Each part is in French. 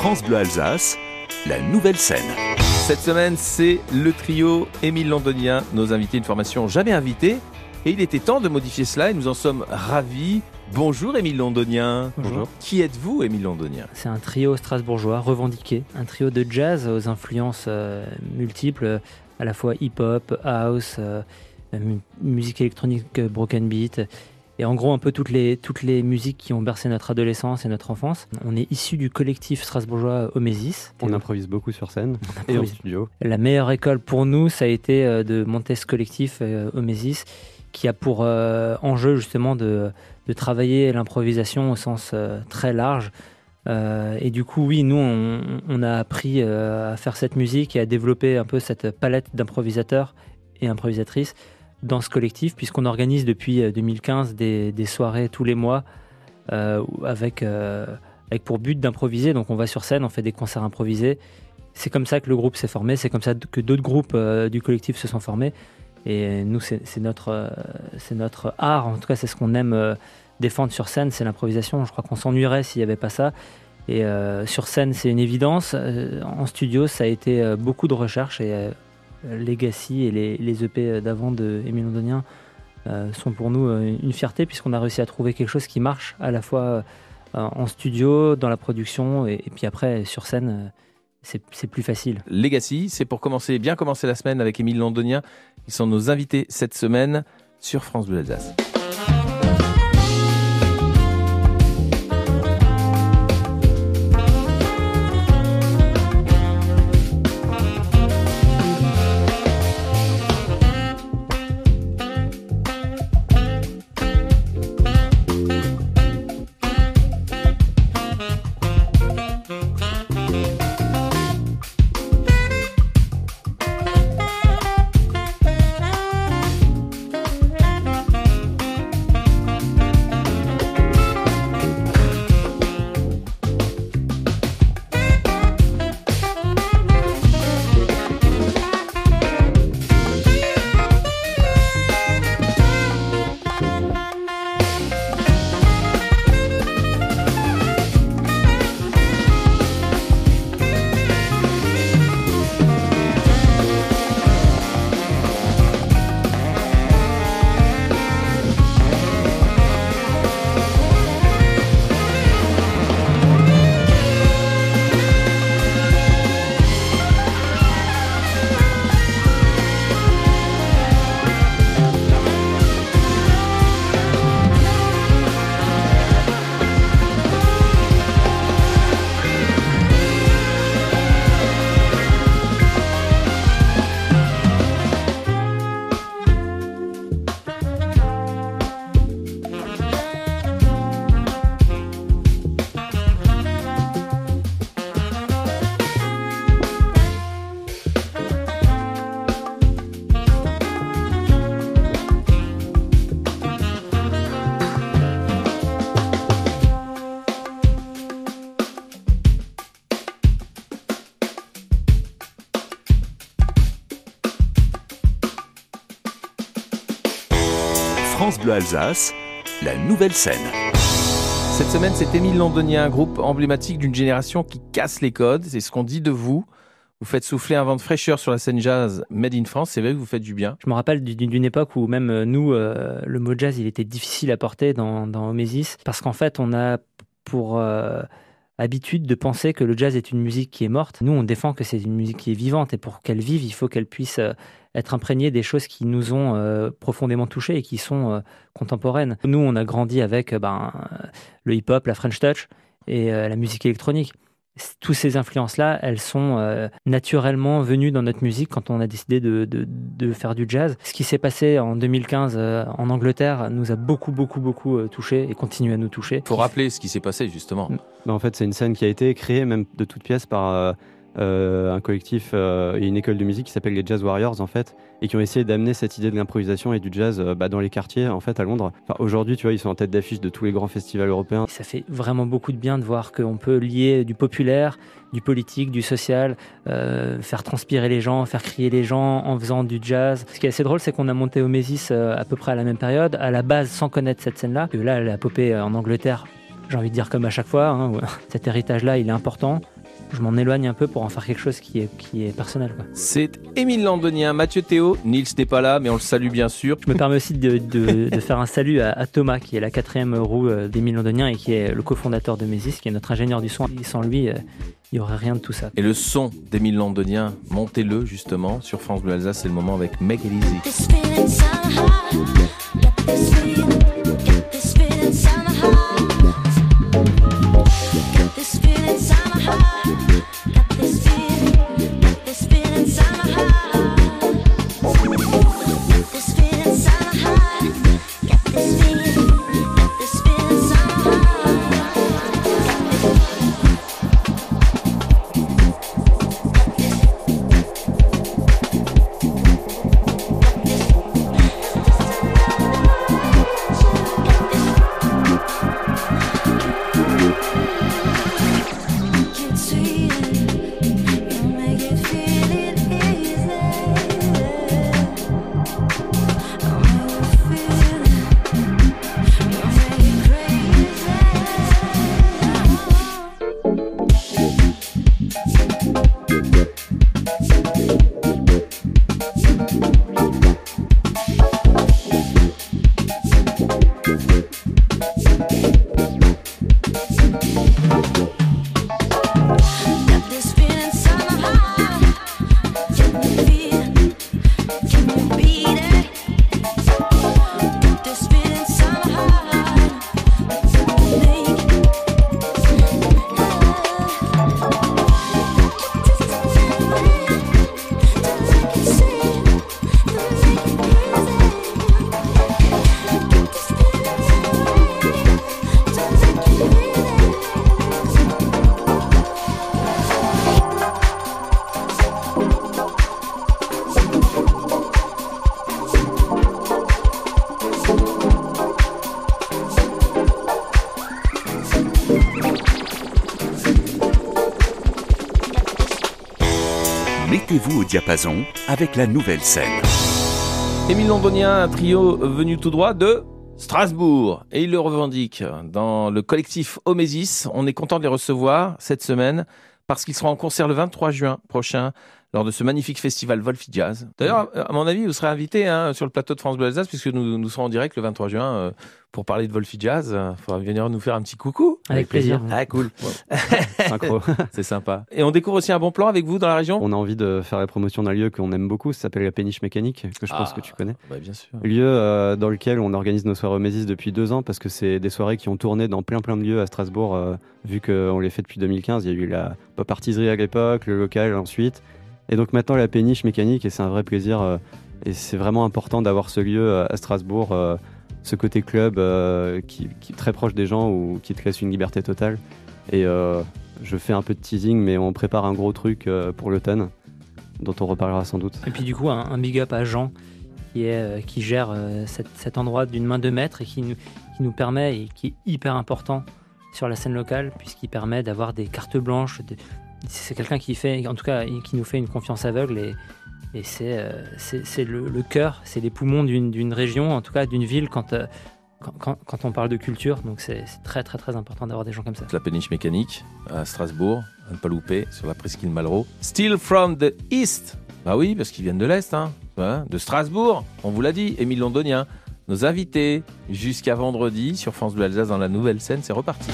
France Bleu Alsace, la nouvelle scène. Cette semaine, c'est le trio Émile Londonien, nos invités, une formation jamais invitée. Et il était temps de modifier cela et nous en sommes ravis. Bonjour Émile Londonien. Bonjour. Qui êtes-vous Émile Londonien C'est un trio strasbourgeois revendiqué, un trio de jazz aux influences euh, multiples, à la fois hip-hop, house, euh, mu- musique électronique, euh, broken beat. Et en gros, un peu toutes les, toutes les musiques qui ont bercé notre adolescence et notre enfance. On est issu du collectif strasbourgeois Omésis. On improvise beaucoup sur scène et en studio. La meilleure école pour nous, ça a été euh, de monter ce collectif euh, Omésis, qui a pour euh, enjeu justement de, de travailler l'improvisation au sens euh, très large. Euh, et du coup, oui, nous, on, on a appris à faire cette musique et à développer un peu cette palette d'improvisateurs et improvisatrices dans ce collectif, puisqu'on organise depuis euh, 2015 des, des soirées tous les mois euh, avec, euh, avec pour but d'improviser. Donc on va sur scène, on fait des concerts improvisés. C'est comme ça que le groupe s'est formé, c'est comme ça que d'autres groupes euh, du collectif se sont formés. Et nous, c'est notre, euh, c'est notre art, en tout cas c'est ce qu'on aime euh, défendre sur scène, c'est l'improvisation. Je crois qu'on s'ennuierait s'il n'y avait pas ça. Et euh, sur scène, c'est une évidence. Euh, en studio, ça a été euh, beaucoup de recherche euh, Legacy et les, EP d'avant de Émile Londonien euh, sont pour nous euh, une fierté puisqu'on a réussi à trouver quelque chose qui marche à la fois euh, en studio, dans la production et, puis après sur scène, euh, c'est c'est plus facile. Legacy, c'est pour commencer, bien commencer la semaine avec Émile Londonien. Ils sont nos invités cette semaine sur France Bleu Alsace. Bleu Alsace, la nouvelle scène. Cette semaine, c'est Émile Londonien, un groupe emblématique d'une génération qui casse les codes. C'est ce qu'on dit de vous. Vous faites souffler un vent de fraîcheur sur la scène jazz Made in France. C'est vrai que vous faites du bien. Je me rappelle du- d'une époque où même euh, nous, euh, le mot jazz, il était difficile à porter dans, dans parce qu'en fait, on a pour euh, habitude de penser que le jazz est une musique qui est morte. Nous, on défend que c'est une musique qui est vivante, et pour qu'elle vive, il faut qu'elle puisse euh, être imprégnée des choses qui nous ont euh, profondément touchés et qui sont euh, contemporaines. Nous, on a grandi avec ben, le hip-hop, la French touch et la musique électronique. Toutes ces influences-là, elles sont euh, naturellement venues dans notre musique quand on a décidé de, de- de faire du jazz. Ce qui s'est passé en 2015 euh, en Angleterre nous a beaucoup, beaucoup, beaucoup euh, touché et continue à nous toucher. Il faut rappeler ce qui s'est passé justement. Bah, en fait, c'est une scène qui a été créée même de toutes pièces par euh, un collectif euh, et une école de musique qui s'appelle les Jazz Warriors en fait, et qui ont essayé d'amener cette idée de l'improvisation et du jazz euh, bah, dans les quartiers en fait à Londres. Aujourd'hui, tu vois, ils sont en tête d'affiche de tous les grands festivals européens. Ça fait vraiment beaucoup de bien de voir qu'on peut lier du populaire, du politique, du social, faire transpirer les gens, faire crier les gens en faisant du jazz. Ce qui est assez drôle, c'est qu'on a monté Omésis euh, à peu près à la même période, à la base sans connaître cette scène-là. Là, elle a popé en Angleterre, j'ai envie de dire comme à chaque fois, hein, cet héritage-là, il est important. Je m'en éloigne un peu pour en faire quelque chose qui est, qui est personnel. Quoi. C'est Émile Landonien, Mathieu Théo, Nils n'est pas là, mais on le salue bien sûr. Je me permets aussi de, de, de faire un salut à, à, Thomas, qui est la quatrième roue euh, d'Émile Landonien et qui est le cofondateur de Mésis, qui est notre ingénieur du son. Et sans lui, euh, il n'y aurait rien de tout ça. Et le son d'Émile Landonien, montez-le justement sur France Bleu Alsace, c'est le moment avec Make It Easy. Diapason avec la nouvelle scène. Émile Londonien, un trio venu tout droit de Strasbourg. Et il le revendique dans le collectif Omésis. On est content de les recevoir cette semaine parce qu'ils seront en concert le 23 juin prochain lors de ce magnifique festival Wolfie Jazz. D'ailleurs, à mon avis, vous serez invité hein, sur le plateau de France Bleu Alsace puisque nous, nous serons en direct le 23 juin euh, pour parler de Wolfie Jazz. Il faudra venir nous faire un petit coucou. Avec, plaisir. Ah, cool. C'est sympa. Et on découvre aussi un bon plan avec vous dans la région? On a envie de faire la promotion d'un lieu qu'on aime beaucoup, ça s'appelle la Péniche Mécanique, que je pense Ah, que tu connais. bah, Bien sûr. Lieu euh, dans lequel on organise nos soirées Mésis depuis deux ans parce que c'est des soirées qui ont tourné dans plein plein de lieux à Strasbourg, euh, vu qu'on les fait depuis 2015. Il y a eu la pop artiserie à l'époque, le local ensuite. Et donc maintenant la péniche mécanique, et c'est un vrai plaisir. euh, et c'est vraiment important d'avoir ce lieu euh, à Strasbourg, euh, ce côté club qui, est très proche des gens ou qui te laisse une liberté totale. Et je fais un peu de teasing, mais on prépare un gros truc pour l'automne, dont on reparlera sans doute. Et puis du coup, un, big up à Jean qui, est, qui gère cet, endroit d'une main de maître et qui nous, qui nous permet, et qui est hyper important sur la scène locale, puisqu'il permet d'avoir des cartes blanches. C'est quelqu'un qui fait, en tout cas, qui nous fait une confiance aveugle et, c'est euh, le, cœur, c'est les poumons d'une région, en tout cas d'une ville quand, euh, quand, on parle de culture. Donc c'est très très très important d'avoir des gens comme ça. La péniche mécanique à Strasbourg, à ne pas louper, sur la presqu'île Malraux. Still from the East. Bah oui, parce qu'ils viennent de l'Est. Hein, de Strasbourg. On vous l'a dit, Émile Londonien. Nos invités jusqu'à vendredi sur France Bleu Alsace dans la nouvelle scène, c'est reparti.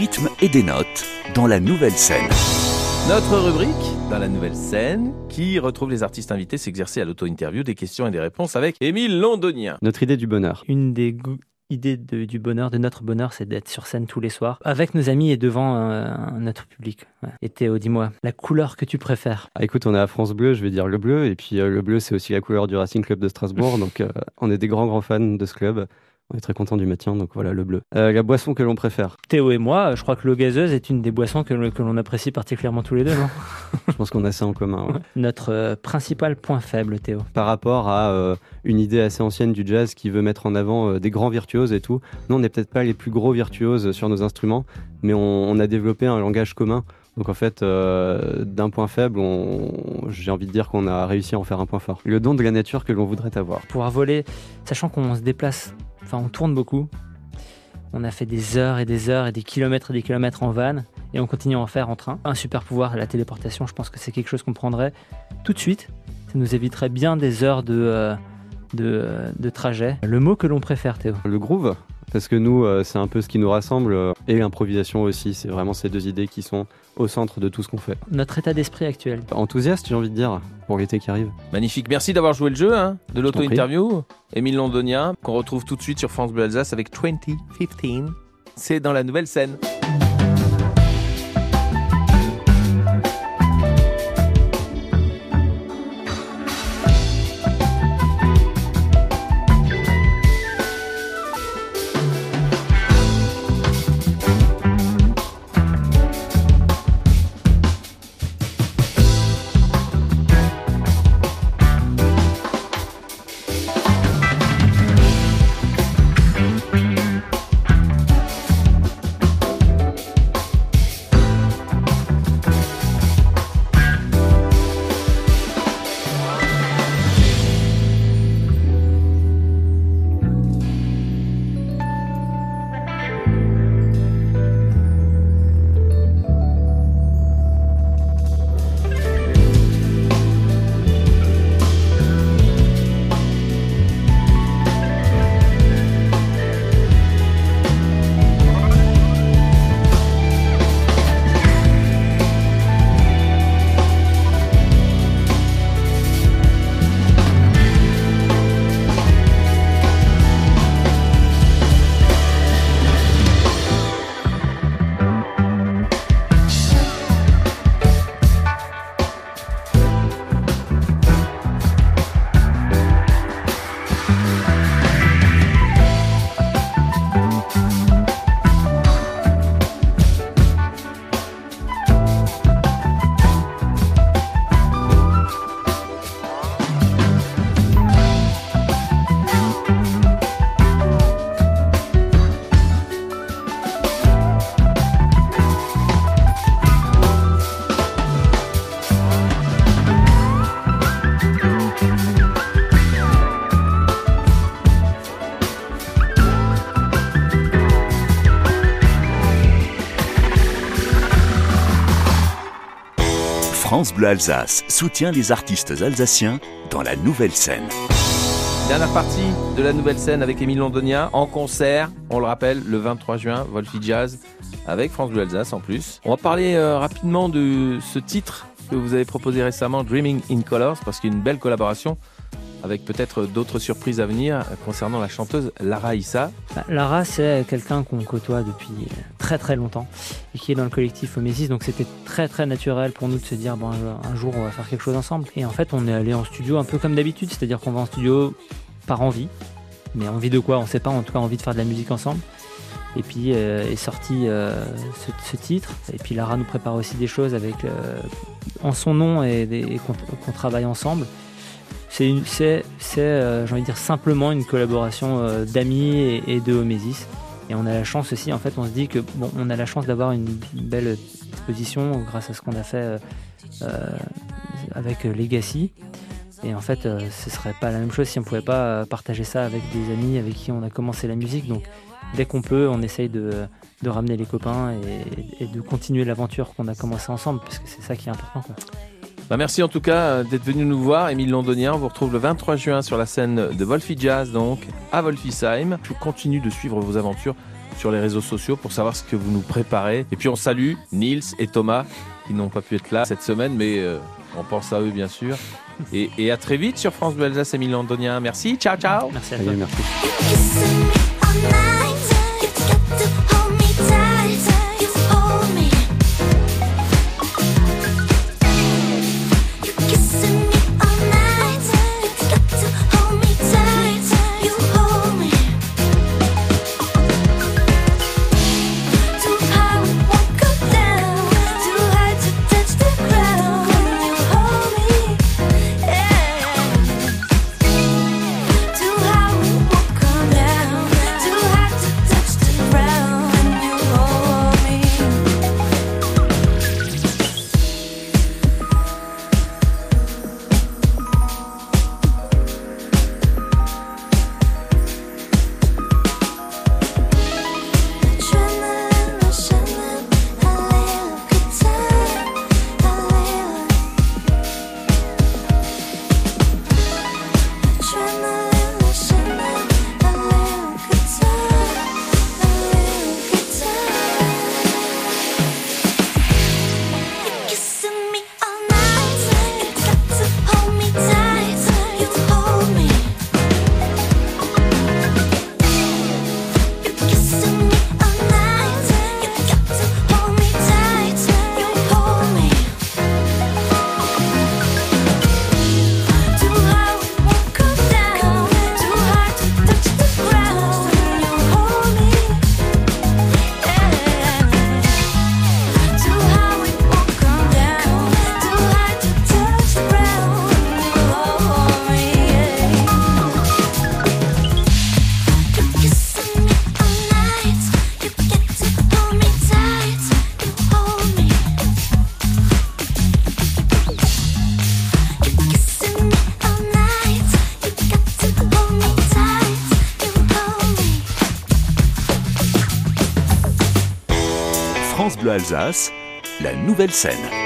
Des notes dans la nouvelle scène. Notre rubrique dans la nouvelle scène qui retrouve les artistes invités s'exercer à l'auto-interview des questions et des réponses avec Émile Londonien. Notre idée du bonheur. Une des idées de- du bonheur, de notre bonheur, c'est d'être sur scène tous les soirs, avec nos amis et devant euh, notre public. Ouais. Et Théo, dis-moi, la couleur que tu préfères? Ah, écoute, on est à France Bleu, je vais dire le bleu. Et puis euh, le bleu, c'est aussi la couleur du Racing Club de Strasbourg. donc euh, on est des grands, grands fans de ce club. On est très content du maintien, donc voilà, le bleu. Euh, la boisson que l'on préfère. Théo et moi, je crois que l'eau gazeuse est une des boissons que, l'on- apprécie particulièrement tous les deux, non Je pense qu'on a ça en commun. ouais. Notre euh, principal point faible, Théo. Par rapport à euh, une idée assez ancienne du jazz qui veut mettre en avant des grands virtuoses et tout, nous, on n'est peut-être pas les plus gros virtuoses sur nos instruments, mais on, on a développé un langage commun. Donc en fait, euh, d'un point faible, j'ai envie de dire qu'on a réussi à en faire un point fort. Le don de la nature que l'on voudrait avoir. Pouvoir voler, sachant qu'on se déplace, enfin on tourne beaucoup. On a fait des heures et des heures et des kilomètres et des kilomètres en van et on continue à en faire en train. Un super pouvoir, la téléportation, je pense que c'est quelque chose qu'on prendrait tout de suite. Ça nous éviterait bien des heures de, euh, euh, de trajet. Le mot que l'on préfère, Théo? Le groove, parce que nous, euh, c'est un peu ce qui nous rassemble, et l'improvisation aussi, c'est vraiment ces deux idées qui sont au centre de tout ce qu'on fait. Notre état d'esprit actuel. Enthousiaste, j'ai envie de dire, pour l'été qui arrive. Magnifique. Merci d'avoir joué le jeu hein, de l'auto-interview. Émile Londonien, qu'on retrouve tout de suite sur France Bleu Alsace avec 2015. C'est dans la nouvelle scène. France Bleu Alsace soutient les artistes alsaciens dans la nouvelle scène. Dernière partie de la nouvelle scène avec Émile Londonien en concert, on le rappelle, le 23 juin, Wolfie Jazz, avec France Bleu Alsace en plus. On va parler euh, rapidement de ce titre que vous avez proposé récemment, Dreaming in Colors, parce qu'il y a une belle collaboration avec peut-être d'autres surprises à venir concernant la chanteuse Lara Issa. Bah, Lara, c'est quelqu'un qu'on côtoie depuis très très longtemps et qui est dans le collectif Omesis, donc c'était très très naturel pour nous de se dire bon, un jour on va faire quelque chose ensemble. Et en fait, on est allé en studio un peu comme d'habitude, c'est-à-dire qu'on va en studio par envie, mais envie de quoi On sait pas, en tout cas envie de faire de la musique ensemble. Et puis euh, est sorti euh, ce, titre. Et puis Lara nous prépare aussi des choses avec euh, en son nom et, qu'on travaille ensemble. C'est, euh, j'ai envie de dire simplement une collaboration euh, d'amis et, de Homésis. Et on a la chance aussi, en fait, on se dit que bon, on a la chance d'avoir une, belle exposition grâce à ce qu'on a fait euh, avec Legacy. Et en fait, euh, ce serait pas la même chose si on pouvait pas partager ça avec des amis avec qui on a commencé la musique. Donc, dès qu'on peut, on essaye de, ramener les copains et, de continuer l'aventure qu'on a commencé ensemble, parce que c'est ça qui est important. Bah, merci en tout cas euh, d'être venu nous voir, Émile Londonien. On vous retrouve le 23 juin sur la scène de Wolfie Jazz, donc à Wolfisheim. Je continue de suivre vos aventures sur les réseaux sociaux pour savoir ce que vous nous préparez. Et puis on salue Nils et Thomas qui n'ont pas pu être là cette semaine, mais euh, on pense à eux bien sûr. Et, et à très vite sur France Bleu Alsace, Émile Londonien. Merci, ciao ciao Merci à toi. Allez, merci. La nouvelle scène.